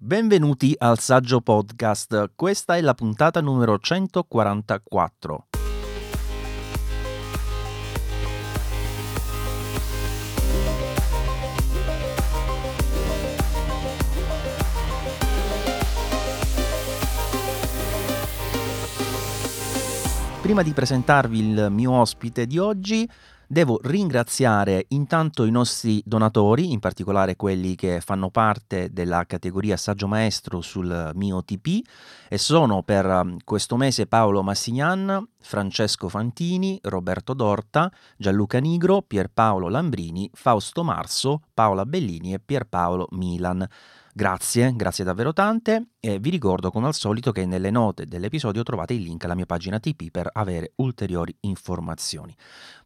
Benvenuti al Saggio Podcast, questa è la puntata numero 144. Prima di presentarvi il mio ospite di oggi, Devo ringraziare intanto i nostri donatori, in particolare quelli che fanno parte della categoria Saggio Maestro sul mio TP e sono per um, questo mese Paolo Massignan, Francesco Fantini, Roberto Dorta, Gianluca Nigro, Pierpaolo Lambrini, Fausto Marso, Paola Bellini e Pierpaolo Milan. Grazie, grazie davvero tante e vi ricordo come al solito che nelle note dell'episodio trovate il link alla mia pagina TP per avere ulteriori informazioni.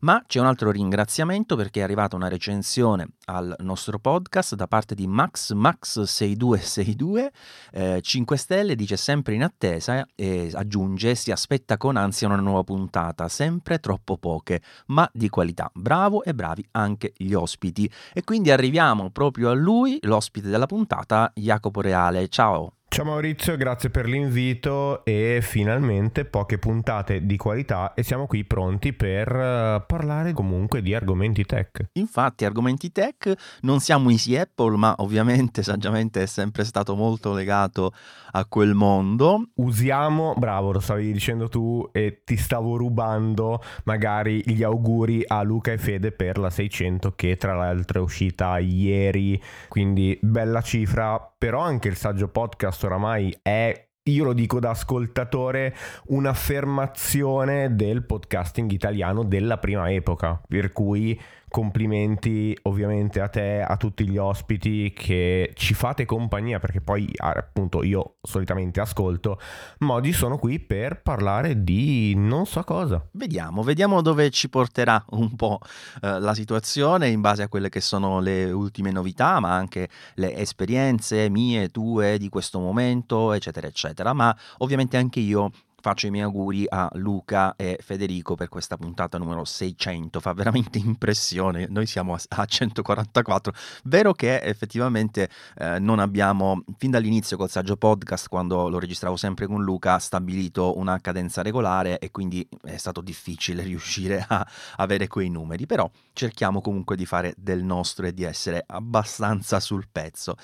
Ma c'è un altro ringraziamento perché è arrivata una recensione al nostro podcast da parte di MaxMax6262, eh, 5 stelle, dice sempre in attesa e aggiunge si aspetta con ansia una nuova puntata, sempre troppo poche, ma di qualità. Bravo e bravi anche gli ospiti. E quindi arriviamo proprio a lui, l'ospite della puntata, Jacopo Reale. Ciao! Ciao Maurizio, grazie per l'invito e finalmente poche puntate di qualità e siamo qui pronti per eh, parlare comunque di argomenti tech. Infatti, argomenti tech, non siamo Easy Apple, ma ovviamente saggiamente è sempre stato molto legato a quel mondo. Usiamo, bravo, lo stavi dicendo tu e ti stavo rubando magari gli auguri a Luca e Fede per la 600 che tra l'altro è uscita ieri, quindi bella cifra, però anche il saggio podcast oramai è io lo dico da ascoltatore, un'affermazione del podcasting italiano della prima epoca, per cui complimenti ovviamente a te, a tutti gli ospiti che ci fate compagnia perché poi appunto io solitamente ascolto, ma oggi sono qui per parlare di non so cosa. Vediamo, vediamo dove ci porterà un po' eh, la situazione in base a quelle che sono le ultime novità, ma anche le esperienze mie, tue di questo momento, eccetera, eccetera. Ma ovviamente anche io faccio i miei auguri a Luca e Federico per questa puntata numero 600, fa veramente impressione, noi siamo a 144, vero che effettivamente eh, non abbiamo, fin dall'inizio col saggio podcast, quando lo registravo sempre con Luca, stabilito una cadenza regolare e quindi è stato difficile riuscire a avere quei numeri, però cerchiamo comunque di fare del nostro e di essere abbastanza sul pezzo.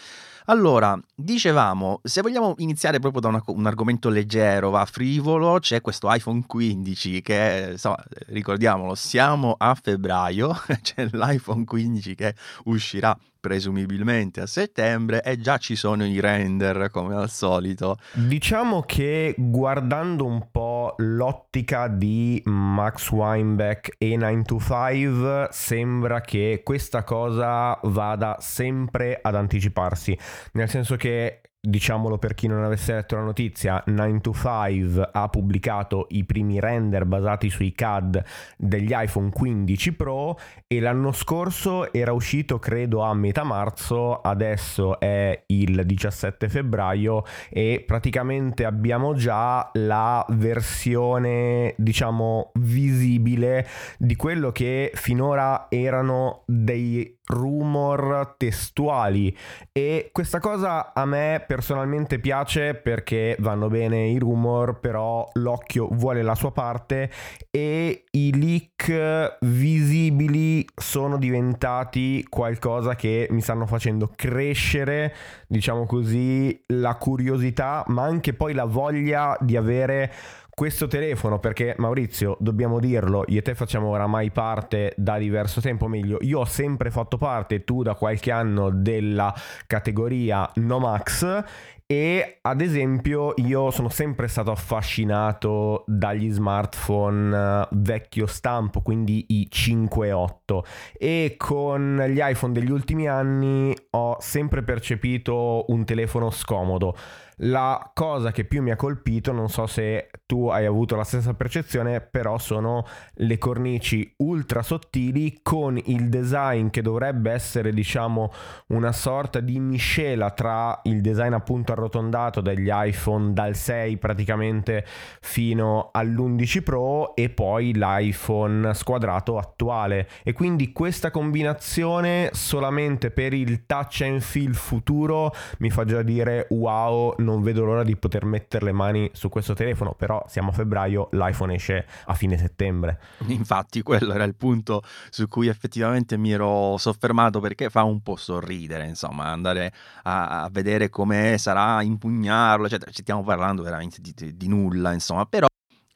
Allora, dicevamo, se vogliamo iniziare proprio da una, un argomento leggero, va frivolo, c'è questo iPhone 15 che, insomma, ricordiamolo, siamo a febbraio, c'è l'iPhone 15 che uscirà presumibilmente a settembre e già ci sono i render come al solito. Diciamo che guardando un po' l'ottica di Max Weinbeck e 9to5 sembra che questa cosa vada sempre ad anticiparsi, nel senso che Diciamolo per chi non avesse letto la notizia, 9to5 ha pubblicato i primi render basati sui CAD degli iPhone 15 Pro e l'anno scorso era uscito credo a metà marzo, adesso è il 17 febbraio e praticamente abbiamo già la versione diciamo visibile di quello che finora erano dei rumor testuali. E questa cosa a me personalmente piace perché vanno bene i rumor però l'occhio vuole la sua parte e i leak visibili sono diventati qualcosa che mi stanno facendo crescere diciamo così la curiosità ma anche poi la voglia di avere questo telefono, perché Maurizio, dobbiamo dirlo, io e te facciamo oramai parte da diverso tempo, meglio, io ho sempre fatto parte, tu da qualche anno, della categoria Nomax e ad esempio io sono sempre stato affascinato dagli smartphone eh, vecchio stampo, quindi i 5.8 e con gli iPhone degli ultimi anni ho sempre percepito un telefono scomodo. La cosa che più mi ha colpito, non so se tu hai avuto la stessa percezione, però sono le cornici ultra sottili con il design che dovrebbe essere, diciamo, una sorta di miscela tra il design appunto arrotondato degli iPhone dal 6 praticamente fino all'11 Pro e poi l'iPhone squadrato attuale. E quindi questa combinazione solamente per il touch and feel futuro mi fa già dire wow, non vedo l'ora di poter mettere le mani su questo telefono, però siamo a febbraio, l'iPhone esce a fine settembre. Infatti quello era il punto su cui effettivamente mi ero soffermato perché fa un po' sorridere, insomma, andare a, a vedere come sarà impugnarlo, eccetera. Ci stiamo parlando veramente di, di, di nulla, insomma, però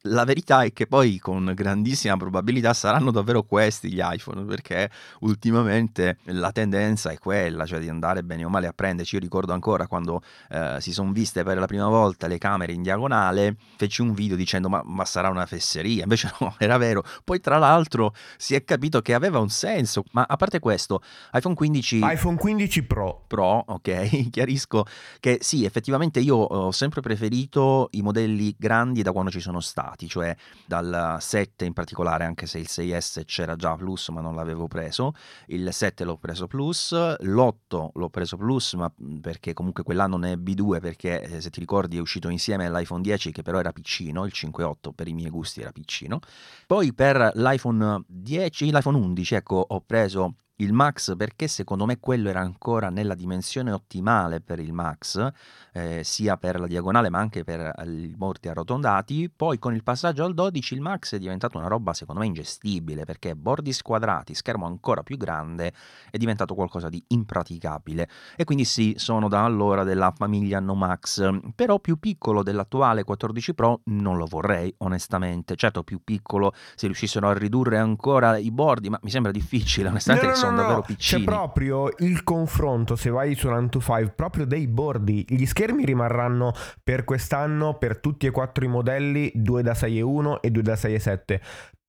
la verità è che poi con grandissima probabilità saranno davvero questi gli iPhone perché ultimamente la tendenza è quella, cioè di andare bene o male a prenderci. Io ricordo ancora quando eh, si sono viste per la prima volta le camere in diagonale, feci un video dicendo ma, ma, sarà una fesseria, invece no, era vero. Poi tra l'altro si è capito che aveva un senso, ma a parte questo, iPhone 15... iPhone 15 Pro. Pro, ok, chiarisco che sì, effettivamente io ho sempre preferito i modelli grandi da quando ci sono stati migliorati, cioè dal 7 in particolare, anche se il 6S c'era già Plus ma non l'avevo preso, il 7 l'ho preso Plus, l'8 l'ho preso Plus ma perché comunque quell'anno ne ebbi due perché eh, se ti ricordi è uscito insieme all'iPhone 10 che però era piccino, il 5.8 per i miei gusti era piccino, poi per l'iPhone 10, l'iPhone 11 ecco ho preso il Max perché secondo me quello era ancora nella dimensione ottimale per il Max, eh, sia per la diagonale ma anche per i bordi arrotondati. Poi con il passaggio al 12 il Max è diventato una roba secondo me ingestibile perché bordi squadrati, schermo ancora più grande, è diventato qualcosa di impraticabile. E quindi sì, sono da allora della famiglia No Max, però più piccolo dell'attuale 14 Pro non lo vorrei onestamente. Certo più piccolo se riuscissero a ridurre ancora i bordi, ma mi sembra difficile onestamente. No, no, sono no, davvero piccini. C'è proprio il confronto, se vai su un 5, proprio dei bordi. Gli schermi rimarranno per quest'anno, per tutti e quattro i modelli, 2 da 6,1 e 2 da 6,7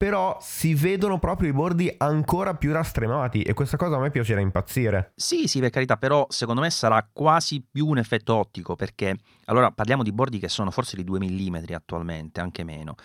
però si vedono proprio i bordi ancora più rastremati e questa cosa a me piacerà impazzire. Sì, sì, per carità, però secondo me sarà quasi più un effetto ottico perché allora parliamo di bordi che sono forse di 2 mm attualmente, anche meno,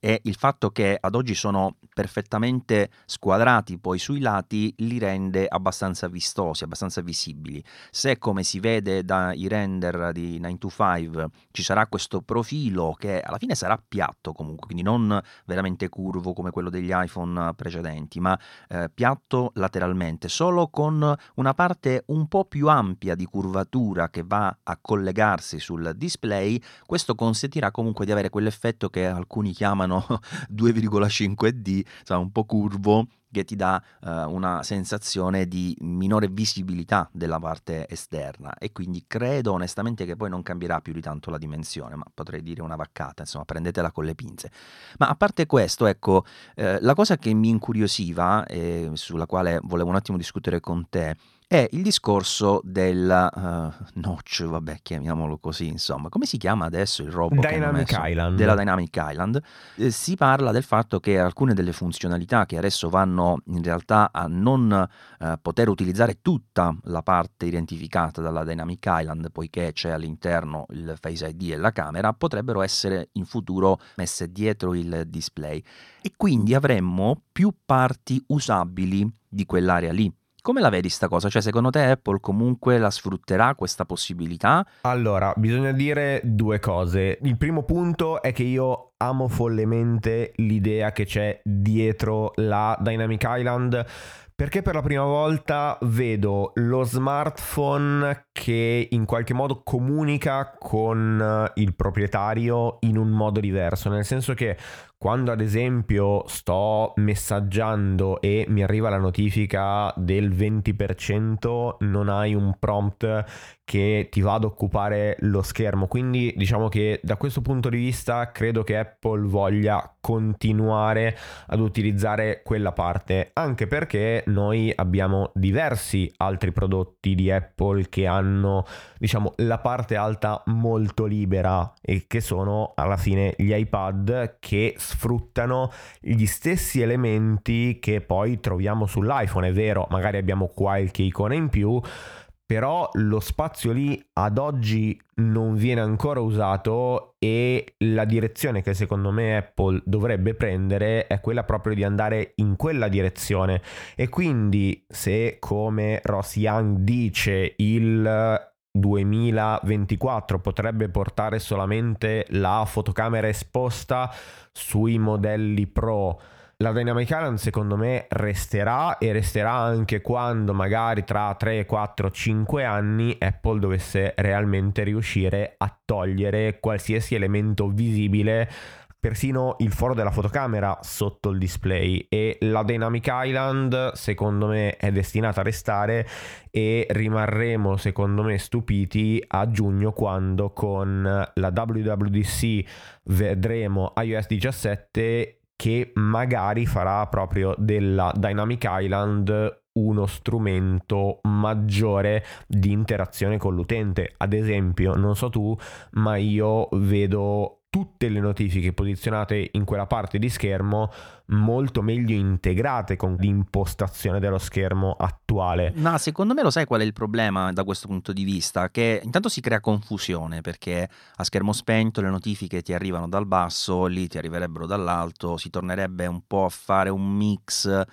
e il fatto che ad oggi sono perfettamente squadrati poi sui lati li rende abbastanza vistosi, abbastanza visibili. Se come si vede dai render di 925 ci sarà questo profilo che alla fine sarà piatto comunque, quindi non veramente curvo come quello degli iPhone precedenti, ma eh, piatto lateralmente, solo con una parte un po' più ampia di curvatura che va a collegarsi sul display, questo consentirà comunque di avere quell'effetto che alcuni chiamano 2,5D, cioè un po' curvo, che ti dà uh, una sensazione di minore visibilità della parte esterna e quindi credo onestamente che poi non cambierà più di tanto la dimensione, ma potrei dire una vaccata, insomma prendetela con le pinze. Ma a parte questo, ecco, eh, la cosa che mi incuriosiva e sulla quale volevo un attimo discutere con te è il discorso del uh, notch, vabbè, chiamiamolo così, insomma. Come si chiama adesso il robot? Dynamic Island. Della Dynamic Island. Eh, si parla del fatto che alcune delle funzionalità che adesso vanno in realtà a non uh, poter utilizzare tutta la parte identificata dalla Dynamic Island, poiché c'è all'interno il Face ID e la camera, potrebbero essere in futuro messe dietro il display. E quindi avremmo più parti usabili di quell'area lì come la vedi sta cosa? Cioè, secondo te Apple comunque la sfrutterà questa possibilità? Allora, bisogna dire due cose. Il primo punto è che io amo follemente l'idea che c'è dietro la Dynamic Island perché per la prima volta vedo lo smartphone che in qualche modo comunica con il proprietario in un modo diverso, nel senso che quando ad esempio sto messaggiando e mi arriva la notifica del 20% non hai un prompt che ti va ad occupare lo schermo. Quindi diciamo che da questo punto di vista credo che Apple voglia continuare ad utilizzare quella parte anche perché noi abbiamo diversi altri prodotti di Apple che hanno diciamo la parte alta molto libera e che sono alla fine gli iPad che sfruttano gli stessi elementi che poi troviamo sull'iPhone. È vero, magari abbiamo qualche icona in più, però lo spazio lì ad oggi non viene ancora usato e la direzione che secondo me Apple dovrebbe prendere è quella proprio di andare in quella direzione e quindi se come Ross Young dice il 2024 potrebbe portare solamente la fotocamera esposta sui modelli Pro. La Dynamic Island secondo me resterà e resterà anche quando magari tra 3, 4, 5 anni Apple dovesse realmente riuscire a togliere qualsiasi elemento visibile persino il foro della fotocamera sotto il display e la Dynamic Island secondo me è destinata a restare e rimarremo secondo me stupiti a giugno quando con la WWDC vedremo iOS 17 che magari farà proprio della Dynamic Island uno strumento maggiore di interazione con l'utente. Ad esempio, non so tu, ma io vedo tutte le notifiche posizionate in quella parte di schermo molto meglio integrate con l'impostazione dello schermo attuale. Ma secondo me lo sai qual è il problema da questo punto di vista? Che intanto si crea confusione perché a schermo spento le notifiche ti arrivano dal basso, lì ti arriverebbero dall'alto, si tornerebbe un po' a fare un mix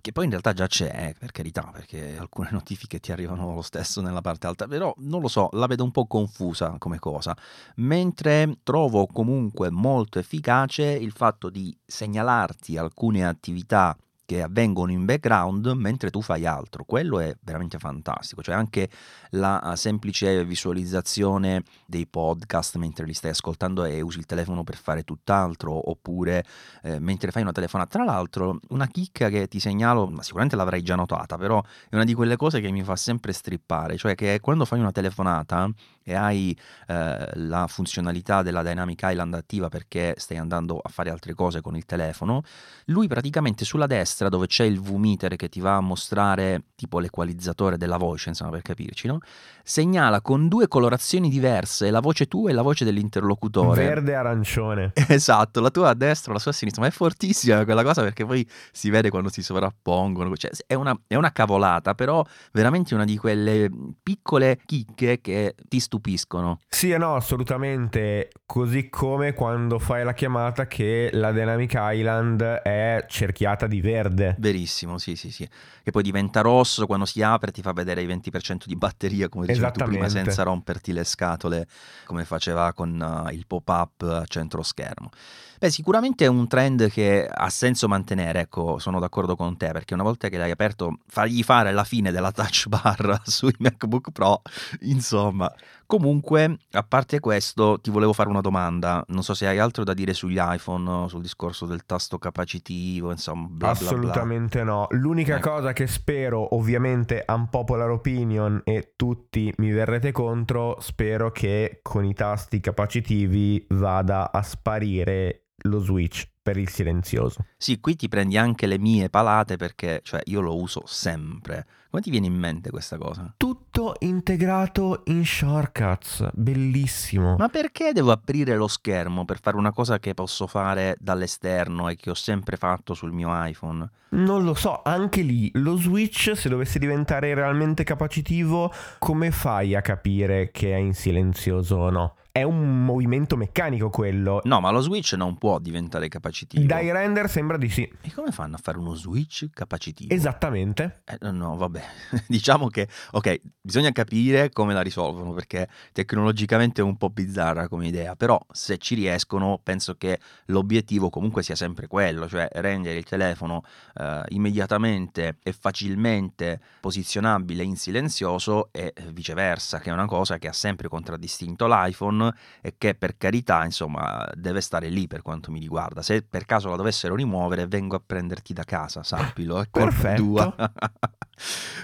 che poi in realtà già c'è, eh, per carità, perché alcune notifiche ti arrivano lo stesso nella parte alta, però non lo so, la vedo un po' confusa come cosa, mentre trovo comunque molto efficace il fatto di segnalarti alcune attività che avvengono in background mentre tu fai altro. Quello è veramente fantastico. Cioè anche la semplice visualizzazione dei podcast mentre li stai ascoltando e usi il telefono per fare tutt'altro, oppure eh, mentre fai una telefonata. Tra l'altro, una chicca che ti segnalo, ma sicuramente l'avrai già notata, però è una di quelle cose che mi fa sempre strippare, cioè che quando fai una telefonata e hai eh, la funzionalità della Dynamic Island attiva perché stai andando a fare altre cose con il telefono, lui praticamente sulla destra dove c'è il V-meter che ti va a mostrare tipo l'equalizzatore della voce, insomma per capirci, no? Segnala con due colorazioni diverse la voce tua e la voce dell'interlocutore. Verde e arancione. Esatto, la tua a destra, la sua a sinistra, ma è fortissima quella cosa perché poi si vede quando si sovrappongono, cioè è una, è una cavolata, però veramente una di quelle piccole chicche che ti stupiscono. Sì e no, assolutamente. Così come quando fai la chiamata che la Dynamic Island è cerchiata di verde. Verissimo, sì, sì, sì. Che poi diventa rosso quando si apre, ti fa vedere il 20% di batteria, come dicevi tu prima, senza romperti le scatole, come faceva con uh, il pop-up a centro schermo. Beh, sicuramente è un trend che ha senso mantenere, ecco, sono d'accordo con te, perché una volta che l'hai aperto, fargli fare la fine della touch bar sui MacBook Pro, insomma. Comunque, a parte questo, ti volevo fare una domanda. Non so se hai altro da dire sugli iPhone, sul discorso del tasto capacitivo, insomma, bla Assolutamente bla bla. no. L'unica eh. cosa che spero, ovviamente, unpopular opinion e tutti mi verrete contro, spero che con i tasti capacitivi vada a sparire lo switch per il silenzioso. Sì, qui ti prendi anche le mie palate perché cioè, io lo uso sempre. Come ti viene in mente questa cosa? Tutto integrato in shortcuts, bellissimo. Ma perché devo aprire lo schermo per fare una cosa che posso fare dall'esterno e che ho sempre fatto sul mio iPhone? Non lo so, anche lì lo switch se dovesse diventare realmente capacitivo, come fai a capire che è in silenzioso o no? È un movimento meccanico quello. No, ma lo switch non può diventare capacitivo. Dai render sembra di sì. E come fanno a fare uno switch capacitivo? Esattamente. Eh, no, vabbè. diciamo che, ok, bisogna capire come la risolvono perché tecnologicamente è un po' bizzarra come idea, però se ci riescono penso che l'obiettivo comunque sia sempre quello, cioè rendere il telefono eh, immediatamente e facilmente posizionabile in silenzioso e viceversa, che è una cosa che ha sempre contraddistinto l'iPhone e che per carità insomma deve stare lì per quanto mi riguarda. Se per caso la dovessero rimuovere vengo a prenderti da casa, sappilo, è colpa tua.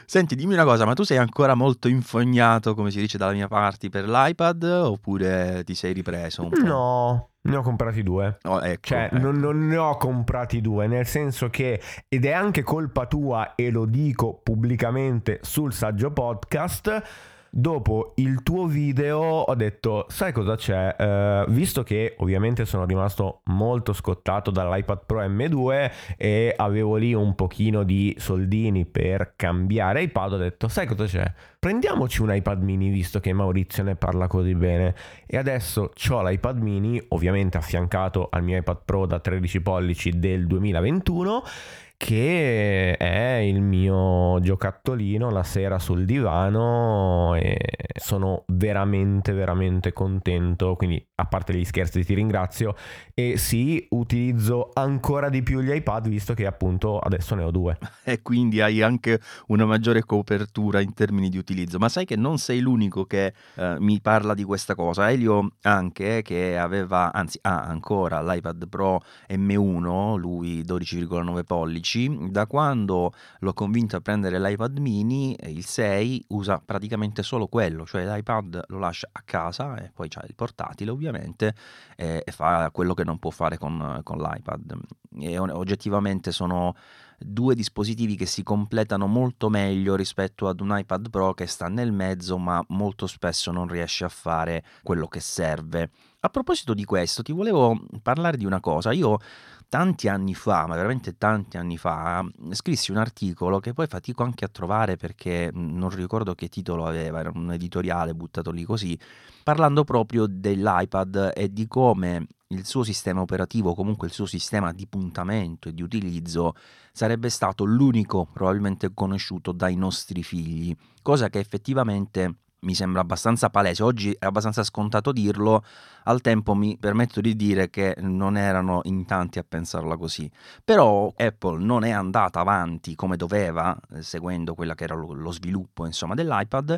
Senti, dimmi una cosa, ma tu sei ancora molto infognato, come si dice dalla mia parte, per l'iPad oppure ti sei ripreso un po'? No, ne ho comprati due. Oh, ecco, cioè, ecco. Non, non, ne ho comprati due, nel senso che, ed è anche colpa tua, e lo dico pubblicamente sul saggio podcast, dopo il tuo video ho detto, sai cosa c'è? Uh, visto che ovviamente sono rimasto molto scottato dall'iPad Pro M2 e avevo lì un pochino di soldini per cambiare iPad, ho detto, sai cosa c'è? Prendiamoci un iPad mini visto che Maurizio ne parla così bene. E adesso ho l'iPad mini, ovviamente affiancato al mio iPad Pro da 13 pollici del 2021 che è il mio giocattolino la sera sul divano e sono veramente veramente contento. Quindi a parte gli scherzi ti ringrazio. E sì utilizzo ancora di più gli iPad visto che appunto adesso ne ho due. E quindi hai anche una maggiore copertura in termini di utilizzo. Ma sai che non sei l'unico che eh, mi parla di questa cosa. Elio anche che aveva anzi ha ancora l'iPad Pro M1 lui 12,9 pollici 12, da quando l'ho convinto a prendere l'iPad mini, il 6 usa praticamente solo quello, cioè l'iPad lo lascia a casa e poi c'ha il portatile ovviamente e, e fa quello che non può fare con, con l'iPad. E oggettivamente sono due dispositivi che si completano molto meglio rispetto ad un iPad Pro che sta nel mezzo ma molto spesso non riesce a fare quello che serve. A proposito di questo, ti volevo parlare di una cosa. Io tanti anni fa, ma veramente tanti anni fa, scrissi un articolo che poi fatico anche a trovare perché non ricordo che titolo aveva, era un editoriale buttato lì così, parlando proprio dell'iPad e di come il suo sistema operativo, comunque il suo sistema di puntamento e di utilizzo sarebbe stato l'unico probabilmente conosciuto dai nostri figli, cosa che effettivamente mi sembra abbastanza palese, oggi è abbastanza scontato dirlo, al tempo mi permetto di dire che non erano in tanti a pensarla così. Però Apple non è andata avanti come doveva, eh, seguendo quello che era lo, sviluppo insomma, dell'iPad,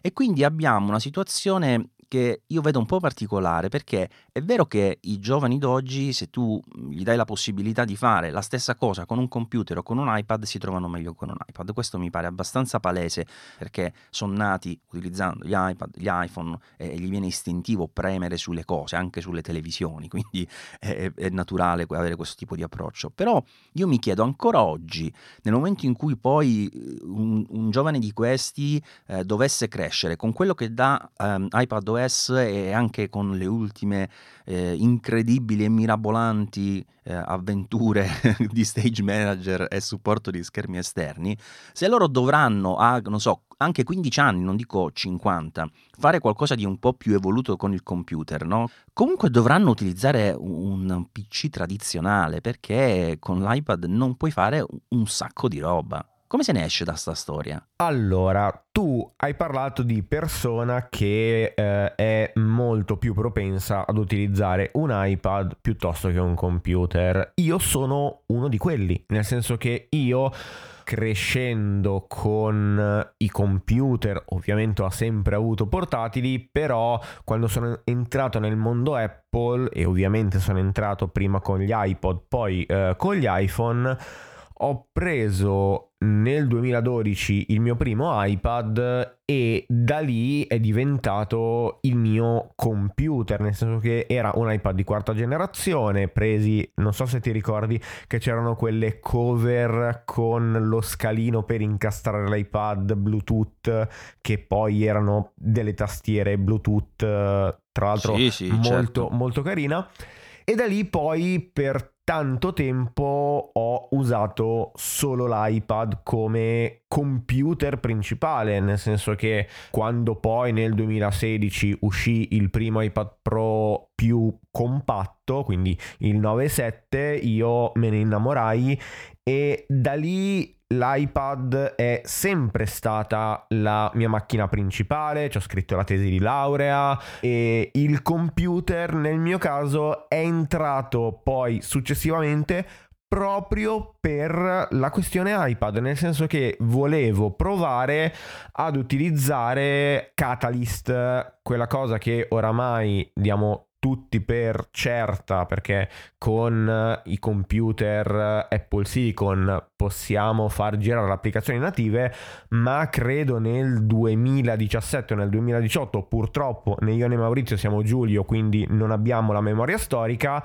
e quindi abbiamo una situazione che io vedo un po' particolare perché è vero che i giovani d'oggi, se tu gli dai la possibilità di fare la stessa cosa con un computer o con un iPad, si trovano meglio con un iPad. Questo mi pare abbastanza palese perché sono nati utilizzando gli iPad, gli iPhone e gli viene istintivo premere sulle cose, anche sulle televisioni, quindi è, è naturale avere questo tipo di approccio. Però io mi chiedo ancora oggi, nel momento in cui poi un, un giovane di questi eh, dovesse crescere con quello che dà um, iPad iOS e anche con le ultime eh, incredibili e mirabolanti eh, avventure di stage manager e supporto di schermi esterni, se loro dovranno a, non so, anche 15 anni, non dico 50, fare qualcosa di un po' più evoluto con il computer, no? Comunque dovranno utilizzare un PC tradizionale perché con l'iPad non puoi fare un sacco di roba. Come se ne esce da sta storia? Allora, tu hai parlato di persona che eh, è molto più propensa ad utilizzare un iPad piuttosto che un computer. Io sono uno di quelli, nel senso che io crescendo con i computer, ovviamente ho sempre avuto portatili, però quando sono entrato nel mondo Apple e ovviamente sono entrato prima con gli iPod, poi eh, con gli iPhone, ho preso nel 2012 il mio primo iPad e da lì è diventato il mio computer, nel senso che era un iPad di quarta generazione, presi, non so se ti ricordi che c'erano quelle cover con lo scalino per incastrare l'iPad Bluetooth che poi erano delle tastiere Bluetooth, tra l'altro sì, sì, molto, certo. molto carina. E da lì poi per tanto tempo ho usato solo l'iPad come computer principale, nel senso che quando poi nel 2016 uscì il primo iPad Pro più compatto, quindi il 9.7, io me ne innamorai e da lì l'iPad è sempre stata la mia macchina principale, ci ho scritto la tesi di laurea e il computer nel mio caso è entrato poi successivamente proprio per la questione iPad, nel senso che volevo provare ad utilizzare Catalyst, quella cosa che oramai diamo tutti per certa perché con eh, i computer eh, Apple Silicon possiamo far girare le applicazioni native ma credo nel 2017 o nel 2018 purtroppo né io né Maurizio siamo Giulio quindi non abbiamo la memoria storica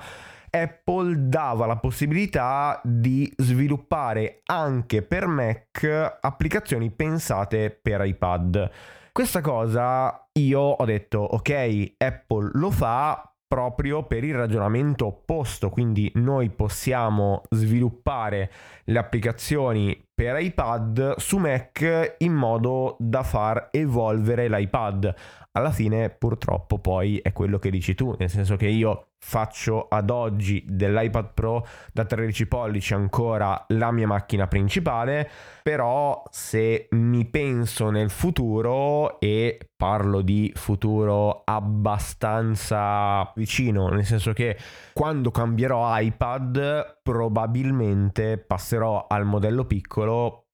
Apple dava la possibilità di sviluppare anche per Mac applicazioni pensate per iPad Questa cosa io ho detto, ok, Apple lo fa, proprio per il ragionamento opposto, quindi noi possiamo sviluppare le applicazioni per iPad su Mac in modo da far evolvere l'iPad. Alla fine purtroppo poi è quello che dici tu, nel senso che io faccio ad oggi dell'iPad Pro da 13 pollici ancora la mia macchina principale, però se mi penso nel futuro e parlo di futuro abbastanza vicino, nel senso che quando cambierò iPad probabilmente passerò al modello piccolo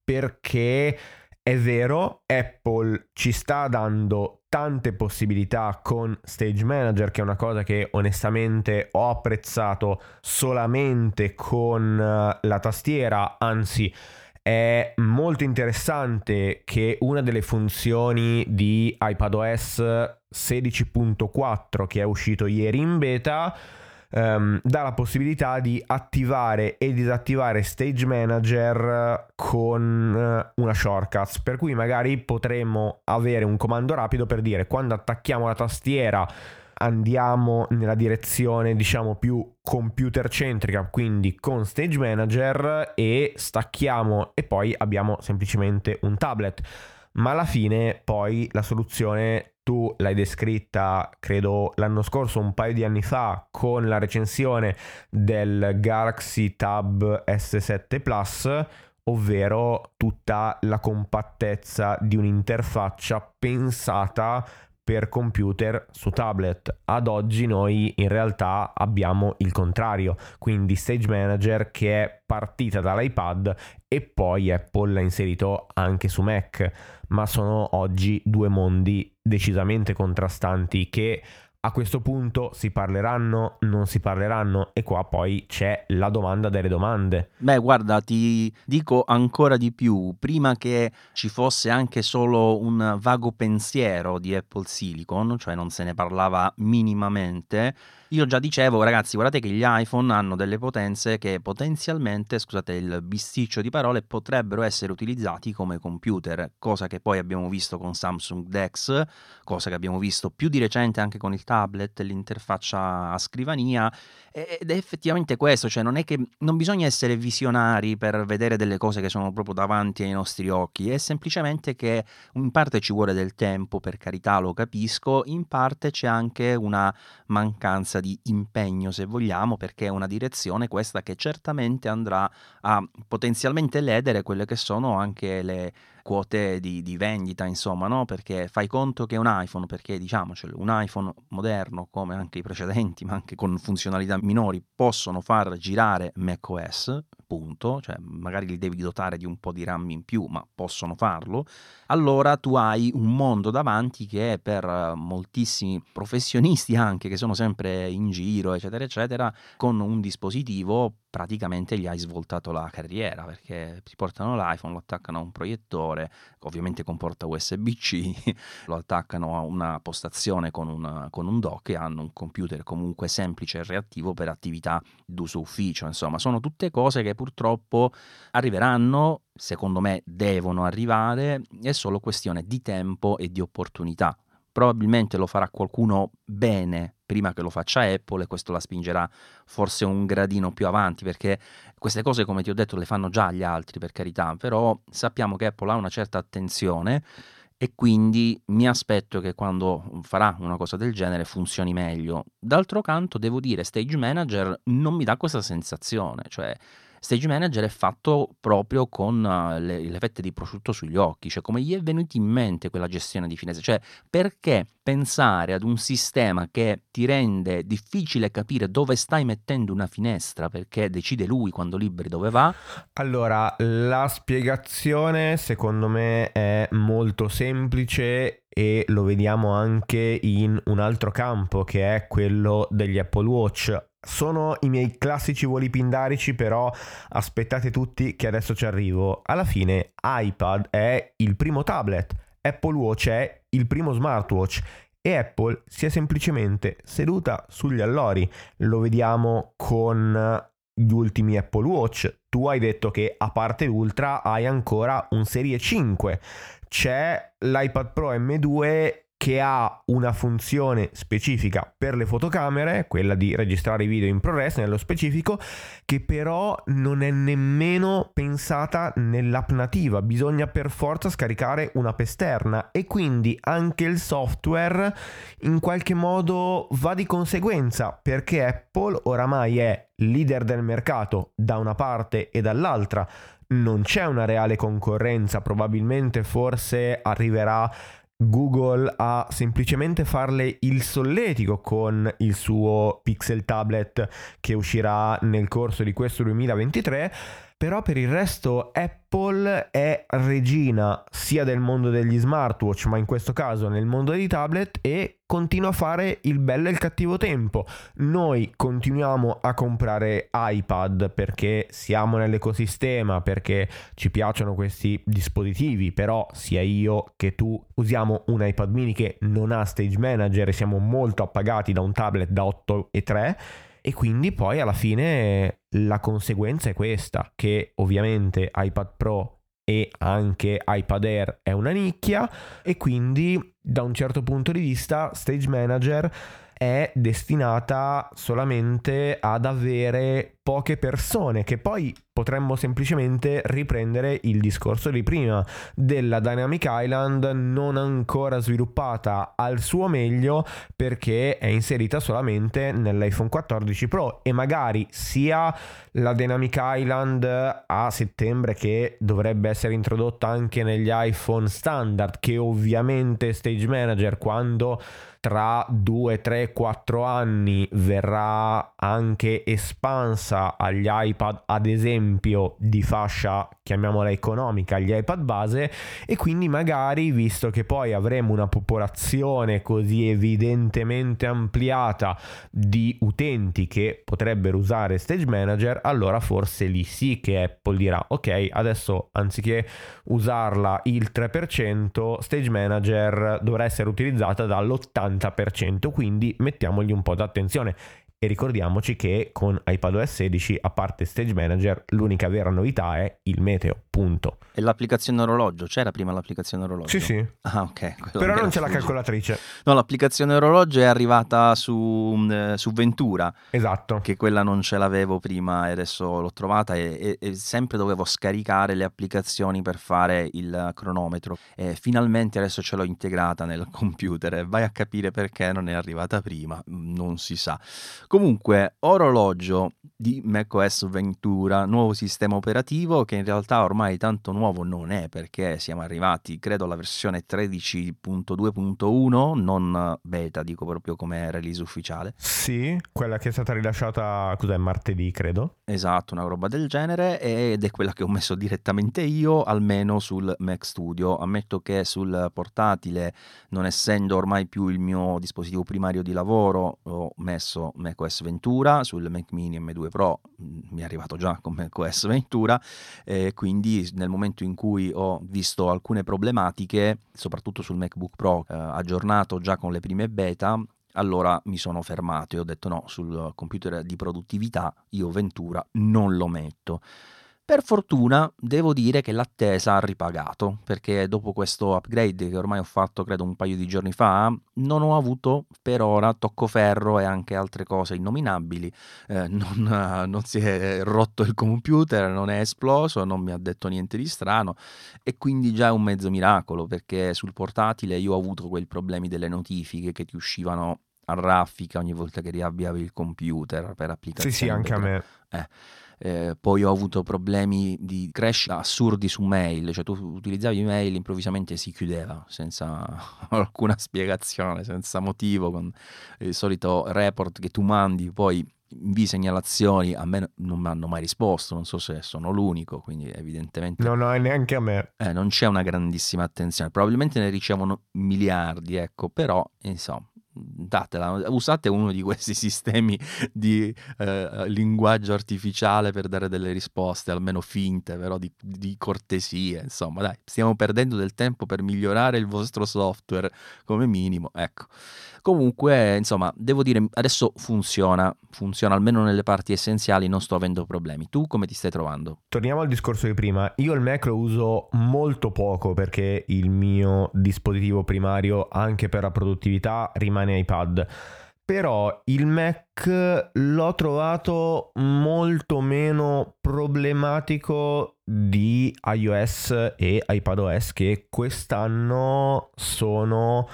perché è vero, Apple ci sta dando tante possibilità con Stage Manager, che è una cosa che onestamente ho apprezzato solamente con eh, la tastiera, anzi è molto interessante che una delle funzioni di iPadOS 16.4 che è uscito ieri in beta um, dà la possibilità di attivare e disattivare Stage Manager con uh, una shortcut, per cui magari potremmo avere un comando rapido per dire quando attacchiamo la tastiera andiamo nella direzione diciamo più computer centrica quindi con stage manager e stacchiamo e poi abbiamo semplicemente un tablet ma alla fine poi la soluzione tu l'hai descritta credo l'anno scorso un paio di anni fa con la recensione del Galaxy Tab S7 Plus ovvero tutta la compattezza di un'interfaccia pensata per computer su tablet. Ad oggi noi in realtà abbiamo il contrario, quindi Stage Manager che è partita dall'iPad e poi Apple l'ha inserito anche su Mac, ma sono oggi due mondi decisamente contrastanti che a questo punto si parleranno, non si parleranno e qua poi c'è la domanda delle domande. Beh, guarda, ti dico ancora di più, prima che ci fosse anche solo un vago pensiero di Apple Silicon, cioè non se ne parlava minimamente, io già dicevo, ragazzi, guardate che gli iPhone hanno delle potenze che potenzialmente, scusate il bisticcio di parole, potrebbero essere utilizzati come computer, cosa che poi abbiamo visto con Samsung Dex, cosa che abbiamo visto più di recente anche con il tablet, l'interfaccia a scrivania ed è effettivamente questo, cioè non è che non bisogna essere visionari per vedere delle cose che sono proprio davanti ai nostri occhi, è semplicemente che in parte ci vuole del tempo, per carità lo capisco, in parte c'è anche una mancanza di impegno se vogliamo, perché è una direzione questa che certamente andrà a potenzialmente ledere quelle che sono anche le quote di, di vendita, insomma, no? Perché fai conto che un iPhone, perché diciamocelo, un iPhone moderno come anche i precedenti, ma anche con funzionalità minori, possono far girare macOS, punto, cioè magari li devi dotare di un po' di RAM in più, ma possono farlo, allora tu hai un mondo davanti che per moltissimi professionisti anche che sono sempre in giro, eccetera, eccetera, con un dispositivo praticamente gli hai svoltato la carriera perché ti portano l'iPhone, lo attaccano a un proiettore, ovviamente con porta USB-C, lo attaccano a una postazione con, una, con un dock e hanno un computer comunque semplice e reattivo per attività d'uso ufficio. Insomma, sono tutte cose che purtroppo arriveranno, secondo me devono arrivare, è solo questione di tempo e di opportunità probabilmente lo farà qualcuno bene prima che lo faccia Apple e questo la spingerà forse un gradino più avanti perché queste cose come ti ho detto le fanno già gli altri per carità però sappiamo che Apple ha una certa attenzione e quindi mi aspetto che quando farà una cosa del genere funzioni meglio. D'altro canto devo dire Stage Manager non mi dà questa sensazione, cioè Stage Manager è fatto proprio con uh, le, le fette di prosciutto sugli occhi, cioè come gli è venuta in mente quella gestione di finestre, cioè perché pensare ad un sistema che ti rende difficile capire dove stai mettendo una finestra perché decide lui quando liberi dove va? Allora, la spiegazione secondo me è molto semplice e lo vediamo anche in un altro campo che è quello degli Apple Watch. Sono i miei classici voli pindarici, però aspettate tutti che adesso ci arrivo. Alla fine iPad è il primo tablet, Apple Watch è il primo smartwatch e Apple si è semplicemente seduta sugli allori. Lo vediamo con gli ultimi Apple Watch. Tu hai detto che a parte l'Ultra hai ancora un Serie 5. C'è l'iPad Pro M2 che ha una funzione specifica per le fotocamere, quella di registrare i video in ProRes nello specifico, che però non è nemmeno pensata nell'app nativa, bisogna per forza scaricare un'app esterna e quindi anche il software in qualche modo va di conseguenza perché Apple oramai è leader del mercato da una parte e dall'altra, non c'è una reale concorrenza, probabilmente forse arriverà Google a semplicemente farle il solletico con il suo Pixel Tablet che uscirà nel corso di questo 2023 però per il resto Apple è regina sia del mondo degli smartwatch, ma in questo caso nel mondo dei tablet e continua a fare il bello e il cattivo tempo. Noi continuiamo a comprare iPad perché siamo nell'ecosistema, perché ci piacciono questi dispositivi, però sia io che tu usiamo un iPad mini che non ha stage manager e siamo molto appagati da un tablet da 8 e 3 quindi poi alla fine la conseguenza è questa, che ovviamente iPad Pro e anche iPad Air è una nicchia e quindi da un certo punto di vista Stage Manager è destinata solamente ad avere poche persone che poi potremmo semplicemente riprendere il discorso di prima della Dynamic Island non ancora sviluppata al suo meglio perché è inserita solamente nell'iPhone 14 Pro e magari sia la Dynamic Island a settembre che dovrebbe essere introdotta anche negli iPhone standard che ovviamente Stage Manager quando tra 2, 3, 4 anni verrà anche espansa agli iPad, ad esempio, di fascia, chiamiamola economica, agli iPad base. E quindi magari, visto che poi avremo una popolazione così evidentemente ampliata di utenti che potrebbero usare Stage Manager, allora forse lì sì che Apple dirà, ok, adesso anziché usarla il 3%, Stage Manager dovrà essere utilizzata dall'80% 80%, quindi mettiamogli un po' d'attenzione. E ricordiamoci che con iPadOS 16, a parte Stage Manager, l'unica vera novità è il meteo, punto. E l'applicazione orologio? C'era prima l'applicazione orologio? Sì, sì. Ah, ok. Però non c'è la calcolatrice. No, l'applicazione orologio è arrivata su, mm, su, Ventura. Esatto. Che quella non ce l'avevo prima e adesso l'ho trovata e, e, e, sempre dovevo scaricare le applicazioni per fare il cronometro. E finalmente adesso ce l'ho integrata nel computer. Vai a capire perché non è arrivata prima, non si sa. Comunque, orologio di macOS Ventura, nuovo sistema operativo che in realtà ormai tanto nuovo non è perché siamo arrivati, credo, alla versione 13.2.1, non beta, dico proprio come release ufficiale. Sì, quella che è stata rilasciata, cos'è, martedì, credo. Esatto, una roba del genere ed è quella che ho messo direttamente io, almeno sul Mac Studio. Ammetto che sul portatile, non essendo ormai più il mio dispositivo primario di lavoro, ho messo Mac macOS Ventura, sul Mac Mini M2 Pro mm, mi è arrivato già con macOS Ventura, e quindi nel momento in cui ho visto alcune problematiche, soprattutto sul MacBook Pro eh, aggiornato già con le prime beta, allora mi sono fermato e ho detto no, sul computer di produttività io Ventura non lo metto. Per fortuna devo dire che l'attesa ha ripagato, perché dopo questo upgrade che ormai ho fatto credo un paio di giorni fa, non ho avuto per ora toccoferro e anche altre cose innominabili, eh, non, non, si è rotto il computer, non è esploso, non mi ha detto niente di strano e quindi già è un mezzo miracolo, perché sul portatile io ho avuto quei problemi delle notifiche che ti uscivano a raffica ogni volta che riavviavi il computer per applicazioni. Sì, sì, anche a me. Eh eh, poi ho avuto problemi di crash assurdi su mail, cioè tu utilizzavi mail improvvisamente si chiudeva senza alcuna spiegazione, senza motivo, con il solito report che tu mandi, poi invii segnalazioni, a me non mi hanno mai risposto, non so se sono l'unico, quindi evidentemente... No, no, neanche a me. Eh, non c'è una grandissima attenzione, probabilmente ne ricevono miliardi, ecco, però insomma datela, usate uno di questi sistemi di eh, linguaggio artificiale per dare delle risposte, almeno finte, però di, di, cortesia, insomma, dai, stiamo perdendo del tempo per migliorare il vostro software come minimo, ecco. Comunque, insomma, devo dire, adesso funziona, funziona almeno nelle parti essenziali, non sto avendo problemi. Tu come ti stai trovando? Torniamo al discorso di prima. Io il Mac lo uso molto poco perché il mio dispositivo primario, anche per la produttività, rimane iPad però il Mac l'ho trovato molto meno problematico di iOS e iPadOS che quest'anno sono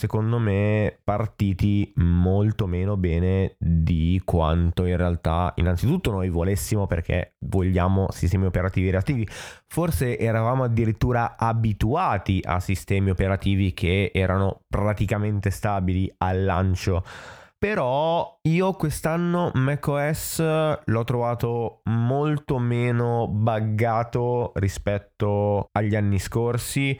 secondo me partiti molto meno bene di quanto in realtà innanzitutto noi volessimo perché vogliamo sistemi operativi reattivi. Forse eravamo addirittura abituati a sistemi operativi che erano praticamente stabili al lancio. Però io quest'anno macOS l'ho trovato molto meno buggato rispetto agli anni scorsi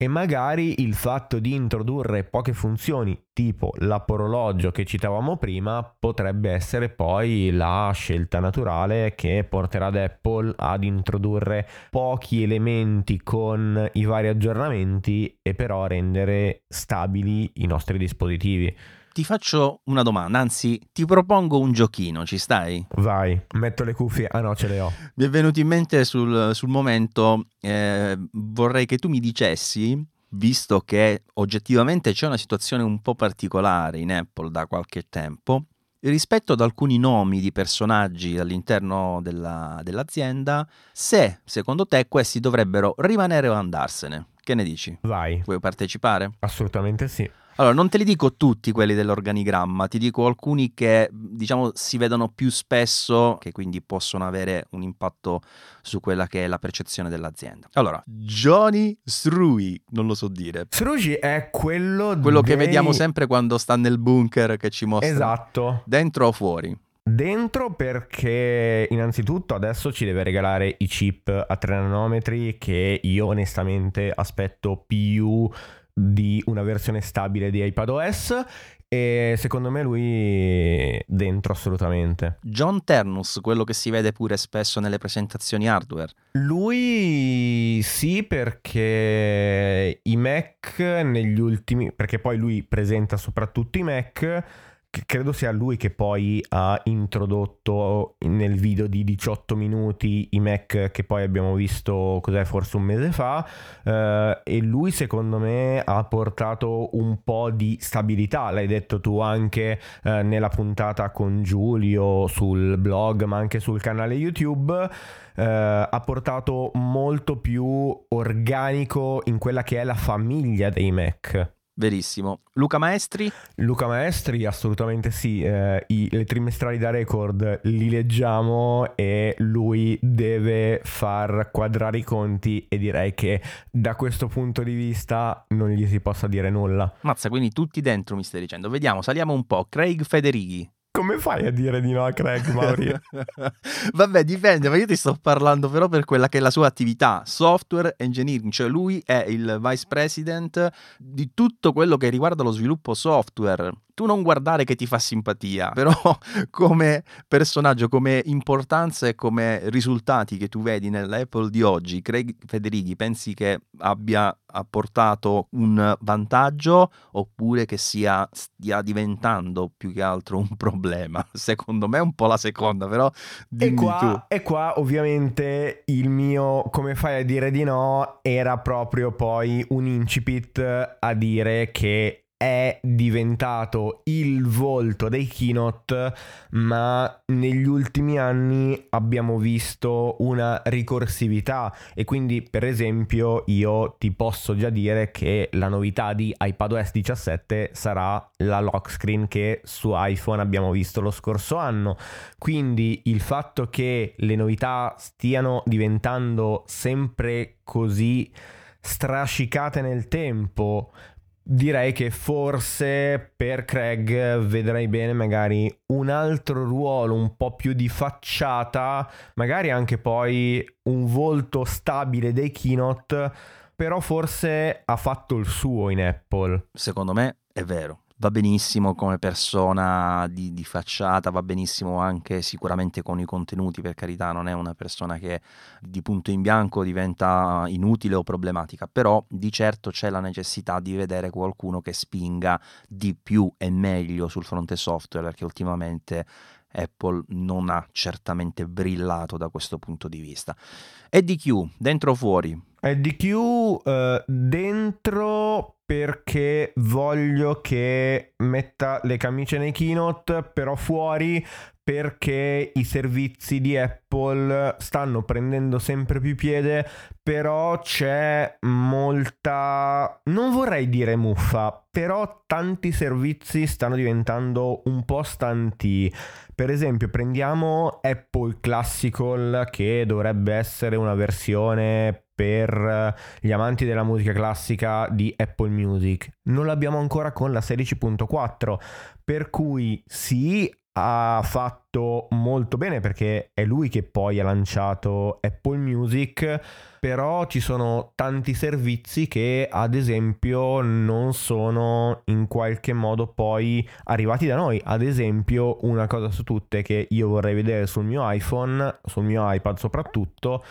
e magari il fatto di introdurre poche funzioni tipo l'apologio che citavamo prima potrebbe essere poi la scelta naturale che porterà ad Apple ad introdurre pochi elementi con i vari aggiornamenti e però rendere stabili i nostri dispositivi ti faccio una domanda, anzi ti propongo un giochino, ci stai? Vai, metto le cuffie, ah no ce le ho. Mi è venuto in mente sul, sul momento, eh, vorrei che tu mi dicessi, visto che oggettivamente c'è una situazione un po' particolare in Apple da qualche tempo, rispetto ad alcuni nomi di personaggi all'interno della, dell'azienda, se secondo te questi dovrebbero rimanere o andarsene. Che ne dici? Vai. Vuoi partecipare? Assolutamente sì. Allora, non te li dico tutti quelli dell'organigramma, ti dico alcuni che diciamo si vedono più spesso, che quindi possono avere un impatto su quella che è la percezione dell'azienda. Allora, Johnny Srui, non lo so dire. Srui è quello Quello dei... che vediamo sempre quando sta nel bunker che ci mostra. Esatto. Dentro o fuori? Dentro perché innanzitutto adesso ci deve regalare i chip a 3 nanometri che io onestamente aspetto più di una versione stabile di iPadOS e secondo me lui dentro assolutamente. John Ternus, quello che si vede pure spesso nelle presentazioni hardware. Lui sì perché i Mac negli ultimi, perché poi lui presenta soprattutto i Mac credo sia lui che poi ha introdotto nel video di 18 minuti i Mac che poi abbiamo visto cos'è forse un mese fa eh, e lui secondo me ha portato un po' di stabilità. L'hai detto tu anche eh, nella puntata con Giulio sul blog ma anche sul canale YouTube eh, ha portato molto più organico in quella che è la famiglia dei Mac Verissimo. Luca Maestri? Luca Maestri, assolutamente sì. Eh, i, le trimestrali da record li leggiamo e lui deve far quadrare i conti e direi che da questo punto di vista non gli si possa dire nulla. Mazza, quindi tutti dentro mi stai dicendo. Vediamo, saliamo un po'. Craig Federighi. Come fai a dire di no a Craig, Mauri? Vabbè, dipende, ma io ti sto parlando però per quella che è la sua attività, software engineering, cioè lui è il vice president di tutto quello che riguarda lo sviluppo software tu non guardare che ti fa simpatia, però come personaggio, come importanza e come risultati che tu vedi nell'Apple di oggi, Craig Federighi, pensi che abbia apportato un vantaggio oppure che sia, stia diventando più che altro un problema? Secondo me è un po' la seconda, però dimmi e qua, tu. E qua ovviamente il mio come fai a dire di no era proprio poi un incipit a dire che è diventato il volto dei keynote, ma negli ultimi anni abbiamo visto una ricorsività e quindi per esempio io ti posso già dire che la novità di iPadOS 17 sarà la lock screen che su iPhone abbiamo visto lo scorso anno. Quindi il fatto che le novità stiano diventando sempre così strascicate nel tempo direi che forse per Craig vedrei bene magari un altro ruolo un po' più di facciata, magari anche poi un volto stabile dei keynote, però forse ha fatto il suo in Apple. Secondo me è vero. Va benissimo come persona di, di, facciata, va benissimo anche sicuramente con i contenuti, per carità, non è una persona che di punto in bianco diventa inutile o problematica, però di certo c'è la necessità di vedere qualcuno che spinga di più e meglio sul fronte software, perché ultimamente Apple non ha certamente brillato da questo punto di vista. EDQ, dentro o fuori? EDQ eh, dentro perché voglio che metta le camicie nei keynote, però fuori perché i servizi di Apple stanno prendendo sempre più piede, però c'è molta, non vorrei dire muffa, però tanti servizi stanno diventando un po' stanti. Per esempio, prendiamo Apple Classical che dovrebbe essere una versione per gli amanti della musica classica di Apple Music. Non l'abbiamo ancora con la 16.4, per cui sì, ha fatto molto bene perché è lui che poi ha lanciato Apple Music, però ci sono tanti servizi che ad esempio non sono in qualche modo poi arrivati da noi. Ad esempio una cosa su tutte che io vorrei vedere sul mio iPhone, sul mio iPad soprattutto,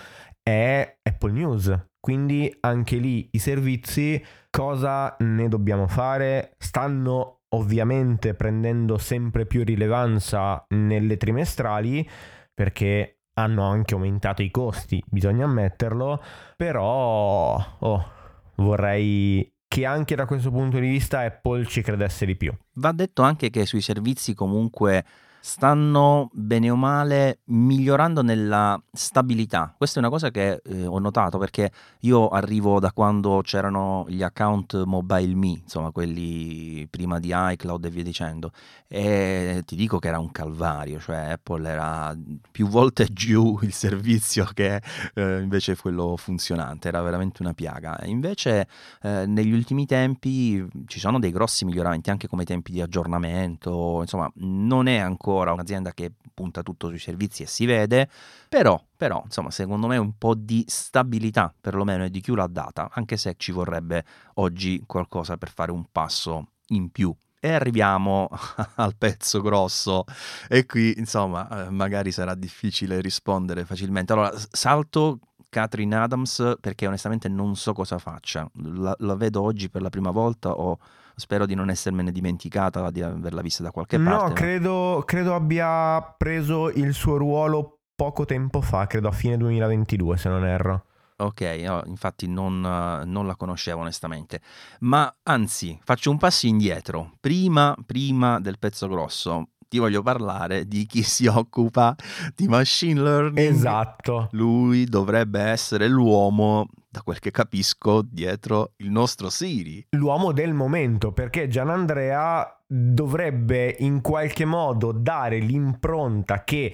è Apple News. Quindi anche lì i servizi cosa ne dobbiamo fare? Stanno ovviamente prendendo sempre più rilevanza nelle trimestrali perché hanno anche aumentato i costi, bisogna ammetterlo, però oh, vorrei che anche da questo punto di vista Apple ci credesse di più. Va detto anche che sui servizi comunque stanno bene o male migliorando nella stabilità. Questa è una cosa che eh, ho notato perché io arrivo da quando c'erano gli account mobile me, insomma quelli prima di iCloud e via dicendo, e ti dico che era un calvario, cioè Apple era più volte giù il servizio che eh, invece quello funzionante, era veramente una piaga. Invece eh, negli ultimi tempi ci sono dei grossi miglioramenti anche come tempi di aggiornamento, insomma non è ancora ancora un'azienda che punta tutto sui servizi e si vede, però, però insomma secondo me un po' di stabilità perlomeno e di più l'ha data, anche se ci vorrebbe oggi qualcosa per fare un passo in più. E arriviamo al pezzo grosso e qui insomma eh, magari sarà difficile rispondere facilmente. Allora salto Catherine Adams perché onestamente non so cosa faccia, la, la vedo oggi per la prima volta o spero di non essermene dimenticata, di averla vista da qualche parte. No, credo, credo abbia preso il suo ruolo poco tempo fa, credo a fine 2022 se non erro. Ok, no, infatti non, non, la conoscevo onestamente, ma anzi faccio un passo indietro, prima, prima del pezzo grosso, ti voglio parlare di chi si occupa di machine learning. Esatto. Lui dovrebbe essere l'uomo, da quel che capisco, dietro il nostro Siri. L'uomo del momento, perché Gianandrea dovrebbe in qualche modo dare l'impronta che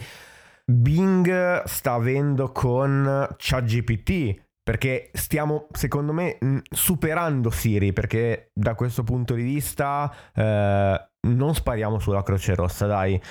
Bing sta avendo con ChatGPT. Perché stiamo, secondo me, superando Siri, perché da questo punto di vista eh, non spariamo sulla Croce Rossa, dai.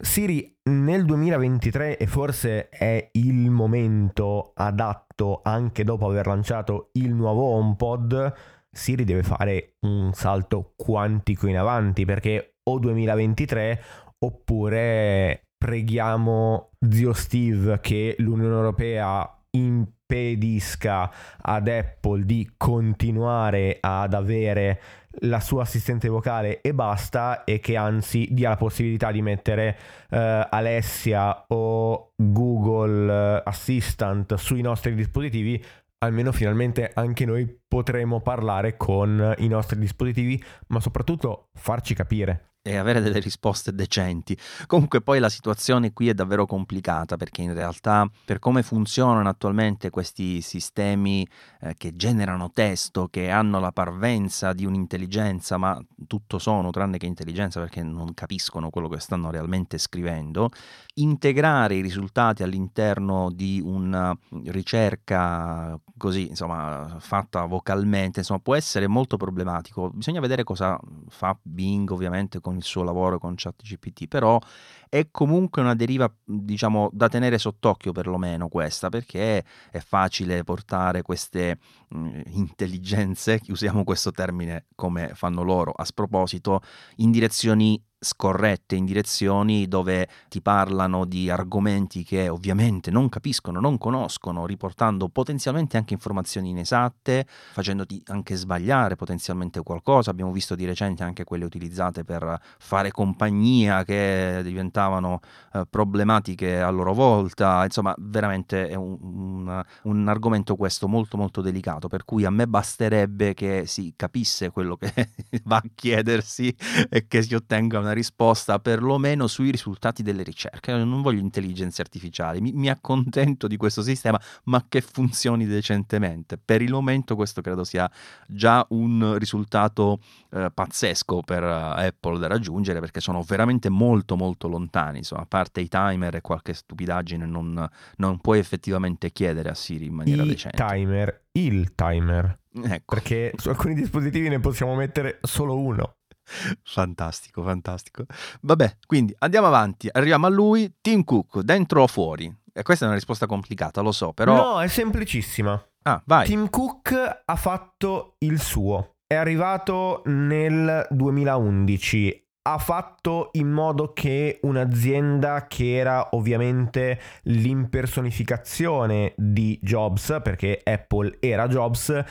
Siri nel 2023 e forse è il momento adatto anche dopo aver lanciato il nuovo HomePod, Siri deve fare un salto quantico in avanti perché o 2023 oppure preghiamo zio Steve che l'Unione Europea impedisca ad Apple di continuare ad avere la sua assistente vocale e basta e che anzi dia la possibilità di mettere uh, Alessia o Google Assistant sui nostri dispositivi. Almeno finalmente anche noi potremo parlare con i nostri dispositivi ma soprattutto farci capire e avere delle risposte decenti. Comunque poi la situazione qui è davvero complicata perché in realtà per come funzionano attualmente questi sistemi eh, che generano testo, che hanno la parvenza di un'intelligenza, ma tutto sono tranne che intelligenza perché non capiscono quello che stanno realmente scrivendo, integrare i risultati all'interno di una ricerca così, insomma, fatta vocalmente, insomma, può essere molto problematico. Bisogna vedere cosa fa Bing ovviamente con il suo lavoro con ChatGPT, però è comunque una deriva, diciamo, da tenere sott'occhio perlomeno questa, perché è facile portare queste mh, intelligenze, usiamo questo termine come fanno loro a sproposito, in direzioni scorrette in direzioni dove ti parlano di argomenti che ovviamente non capiscono, non conoscono, riportando potenzialmente anche informazioni inesatte, facendoti anche sbagliare potenzialmente qualcosa. Abbiamo visto di recente anche quelle utilizzate per fare compagnia che diventavano eh, problematiche a loro volta. Insomma, veramente è un, un, un argomento questo molto molto delicato, per cui a me basterebbe che si capisse quello che va a chiedersi e che si ottenga una una risposta perlomeno sui risultati delle ricerche. Io non voglio intelligenze artificiali, mi, mi, accontento di questo sistema, ma che funzioni decentemente. Per il momento questo credo sia già un risultato eh, pazzesco per uh, Apple da raggiungere perché sono veramente molto molto lontani. Insomma, a parte i timer e qualche stupidaggine non, non puoi effettivamente chiedere a Siri in maniera I decente. timer, il timer. Ecco. Perché su alcuni dispositivi ne possiamo mettere solo uno. Fantastico, fantastico. Vabbè, quindi andiamo avanti, arriviamo a lui, Tim Cook, dentro o fuori? E questa è una risposta complicata, lo so, però... No, è semplicissima. Ah, vai. Tim Cook ha fatto il suo. È arrivato nel 2011, ha fatto in modo che un'azienda che era ovviamente l'impersonificazione di Jobs, perché Apple era Jobs,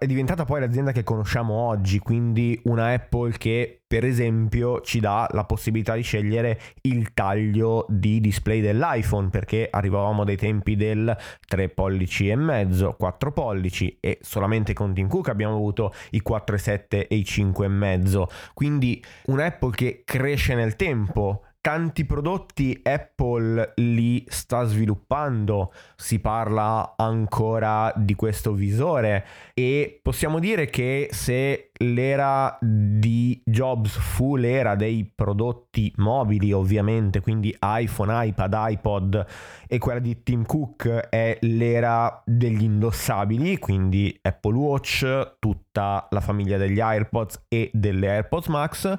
è diventata poi l'azienda che conosciamo oggi, quindi una Apple che per esempio ci dà la possibilità di scegliere il taglio di display dell'iPhone perché arrivavamo dai tempi del 3 pollici e mezzo, 4 pollici e solamente con Tim Cook abbiamo avuto i 4,7 e i 5 e mezzo. Quindi una Apple che cresce nel tempo tanti prodotti Apple li sta sviluppando, si parla ancora di questo visore e possiamo dire che se l'era di Jobs fu l'era dei prodotti mobili ovviamente, quindi iPhone, iPad, iPod e quella di Tim Cook è l'era degli indossabili, quindi Apple Watch, tutta la famiglia degli AirPods e delle AirPods Max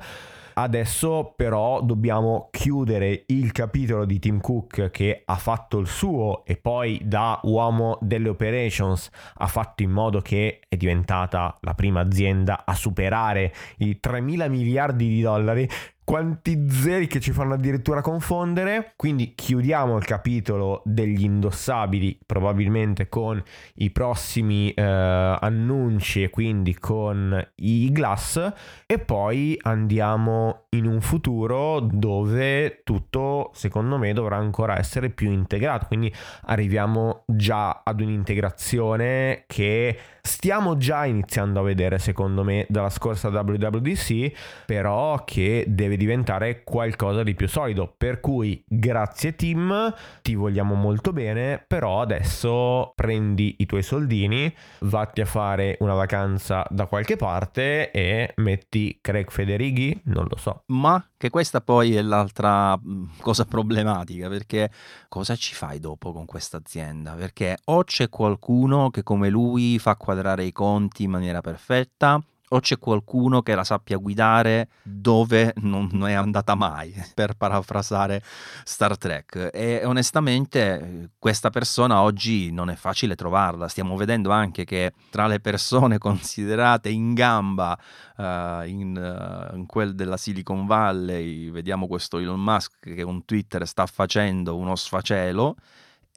Adesso però dobbiamo chiudere il capitolo di Tim Cook che ha fatto il suo e poi da uomo delle operations ha fatto in modo che è diventata la prima azienda a superare i 3 mila miliardi di dollari quanti zeri che ci fanno addirittura confondere. Quindi chiudiamo il capitolo degli indossabili, probabilmente con i prossimi eh, annunci e quindi con i glass. E poi andiamo in un futuro dove tutto, secondo me, dovrà ancora essere più integrato. Quindi arriviamo già ad un'integrazione che stiamo già iniziando a vedere, secondo me, dalla scorsa WWDC, però che deve diventare qualcosa di più solido. Per cui grazie team, ti vogliamo molto bene, però adesso prendi i tuoi soldini, vatti a fare una vacanza da qualche parte e metti Craig Federighi, non lo so. Ma che questa poi è l'altra mm, cosa problematica, perché cosa ci fai dopo con questa azienda? Perché o c'è qualcuno che come lui fa quadrare i conti in maniera perfetta, o c'è qualcuno che la sappia guidare dove non, è andata mai, per parafrasare Star Trek. E onestamente questa persona oggi non è facile trovarla. Stiamo vedendo anche che tra le persone considerate in gamba uh, in, uh, in quel della Silicon Valley, vediamo questo Elon Musk che con Twitter sta facendo uno sfacelo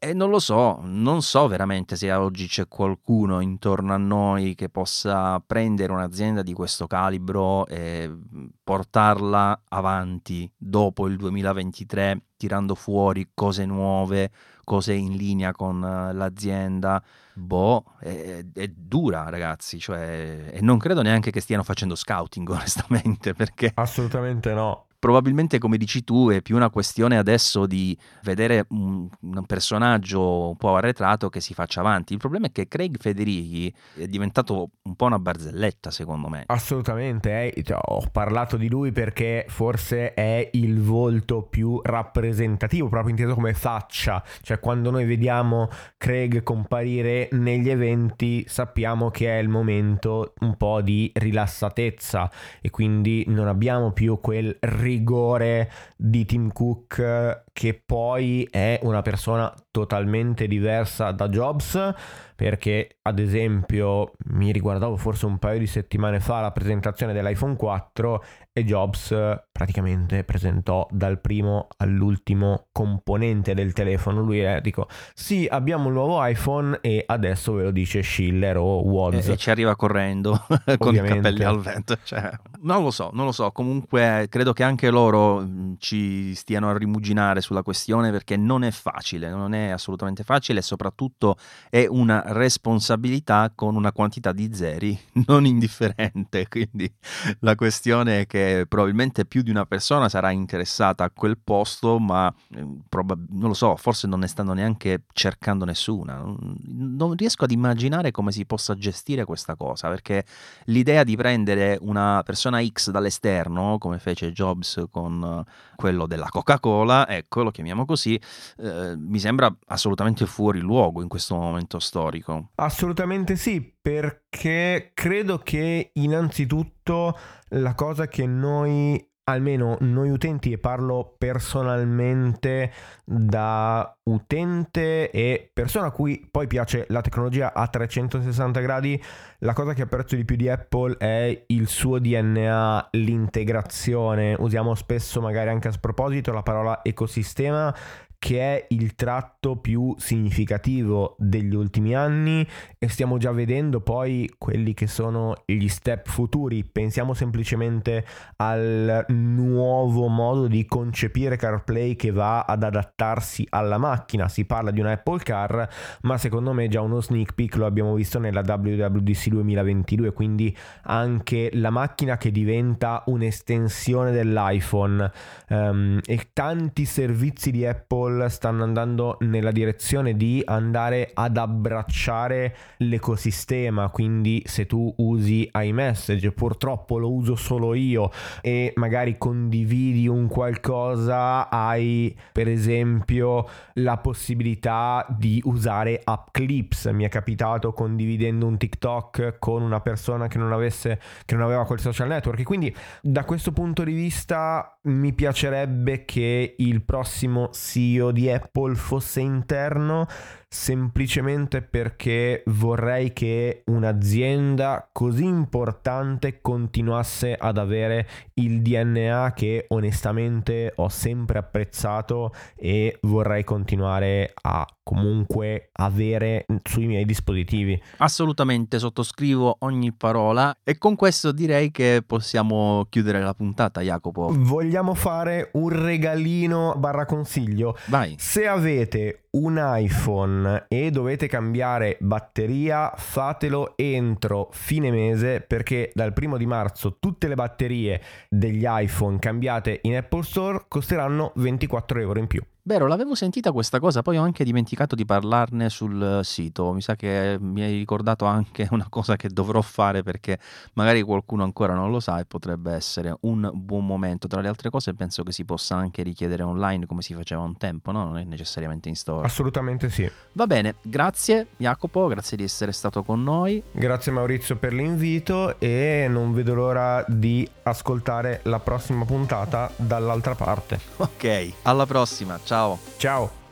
e non lo so, non so veramente se oggi c'è qualcuno intorno a noi che possa prendere un'azienda di questo calibro e portarla avanti dopo il 2023, tirando fuori cose nuove, cose in linea con l'azienda. Boh, è, è dura ragazzi, cioè, e non credo neanche che stiano facendo scouting onestamente, perché... Assolutamente no probabilmente come dici tu è più una questione adesso di vedere un, un, personaggio un po' arretrato che si faccia avanti. Il problema è che Craig Federighi è diventato un po' una barzelletta secondo me. Assolutamente, eh. cioè, ho parlato di lui perché forse è il volto più rappresentativo, proprio inteso come faccia, cioè quando noi vediamo Craig comparire negli eventi sappiamo che è il momento un po' di rilassatezza e quindi non abbiamo più quel rigore di Tim Cook che poi è una persona totalmente diversa da Jobs perché ad esempio mi riguardavo forse un paio di settimane fa la presentazione dell'iPhone 4 e Jobs praticamente presentò dal primo all'ultimo componente del telefono. Lui è, dico, sì, abbiamo un nuovo iPhone e adesso ve lo dice Schiller o Watts. E, e ci arriva correndo con i capelli al vento. Cioè, non lo so, non lo so. Comunque credo che anche loro ci stiano a rimuginare sulla questione perché non è facile, non è assolutamente facile e soprattutto è una responsabilità con una quantità di zeri non indifferente. Quindi la questione è che probabilmente più di una persona sarà interessata a quel posto, ma eh, probab- non lo so, forse non ne stanno neanche cercando nessuna. Non riesco ad immaginare come si possa gestire questa cosa, perché l'idea di prendere una persona X dall'esterno, come fece Jobs con quello della Coca-Cola, ecco, lo chiamiamo così, eh, mi sembra assolutamente fuori luogo in questo momento storico. Assolutamente sì, perché credo che innanzitutto la cosa che noi almeno noi utenti e parlo personalmente da utente e persona a cui poi piace la tecnologia a 360 gradi, la cosa che apprezzo di più di Apple è il suo DNA, l'integrazione. Usiamo spesso magari anche a sproposito la parola ecosistema che è il tratto più significativo degli ultimi anni e stiamo già vedendo poi quelli che sono gli step futuri. Pensiamo semplicemente al nuovo modo di concepire CarPlay che va ad adattarsi alla macchina. Si parla di una Apple Car, ma secondo me già uno sneak peek lo abbiamo visto nella WWDC 2022, quindi anche la macchina che diventa un'estensione dell'iPhone um, e tanti servizi di Apple Apple stanno andando nella direzione di andare ad abbracciare l'ecosistema, quindi se tu usi iMessage, purtroppo lo uso solo io e magari condividi un qualcosa, hai per esempio la possibilità di usare App Clips. Mi è capitato condividendo un TikTok con una persona che non avesse che non aveva quel social network quindi da questo punto di vista mi piacerebbe che il prossimo CEO CEO di Apple fosse interno semplicemente perché vorrei che un'azienda così importante continuasse ad avere il DNA che onestamente ho sempre apprezzato e vorrei continuare a comunque avere sui miei dispositivi. Assolutamente, sottoscrivo ogni parola e con questo direi che possiamo chiudere la puntata, Jacopo. Vogliamo fare un regalino barra consiglio? Vai. Se avete un iPhone e dovete cambiare batteria, fatelo entro fine mese perché dal primo di marzo tutte le batterie degli iPhone cambiate in Apple Store costeranno 24 euro in più. Vero, l'avevo sentita questa cosa, poi ho anche dimenticato di parlarne sul sito. Mi sa che mi hai ricordato anche una cosa che dovrò fare perché magari qualcuno ancora non lo sa e potrebbe essere un buon momento. Tra le altre cose penso che si possa anche richiedere online come si faceva un tempo, no? Non è necessariamente in store. Assolutamente sì. Va bene, grazie Jacopo, grazie di essere stato con noi. Grazie Maurizio per l'invito e non vedo l'ora di ascoltare la prossima puntata dall'altra parte. Ok, alla prossima, ciao. Ciao.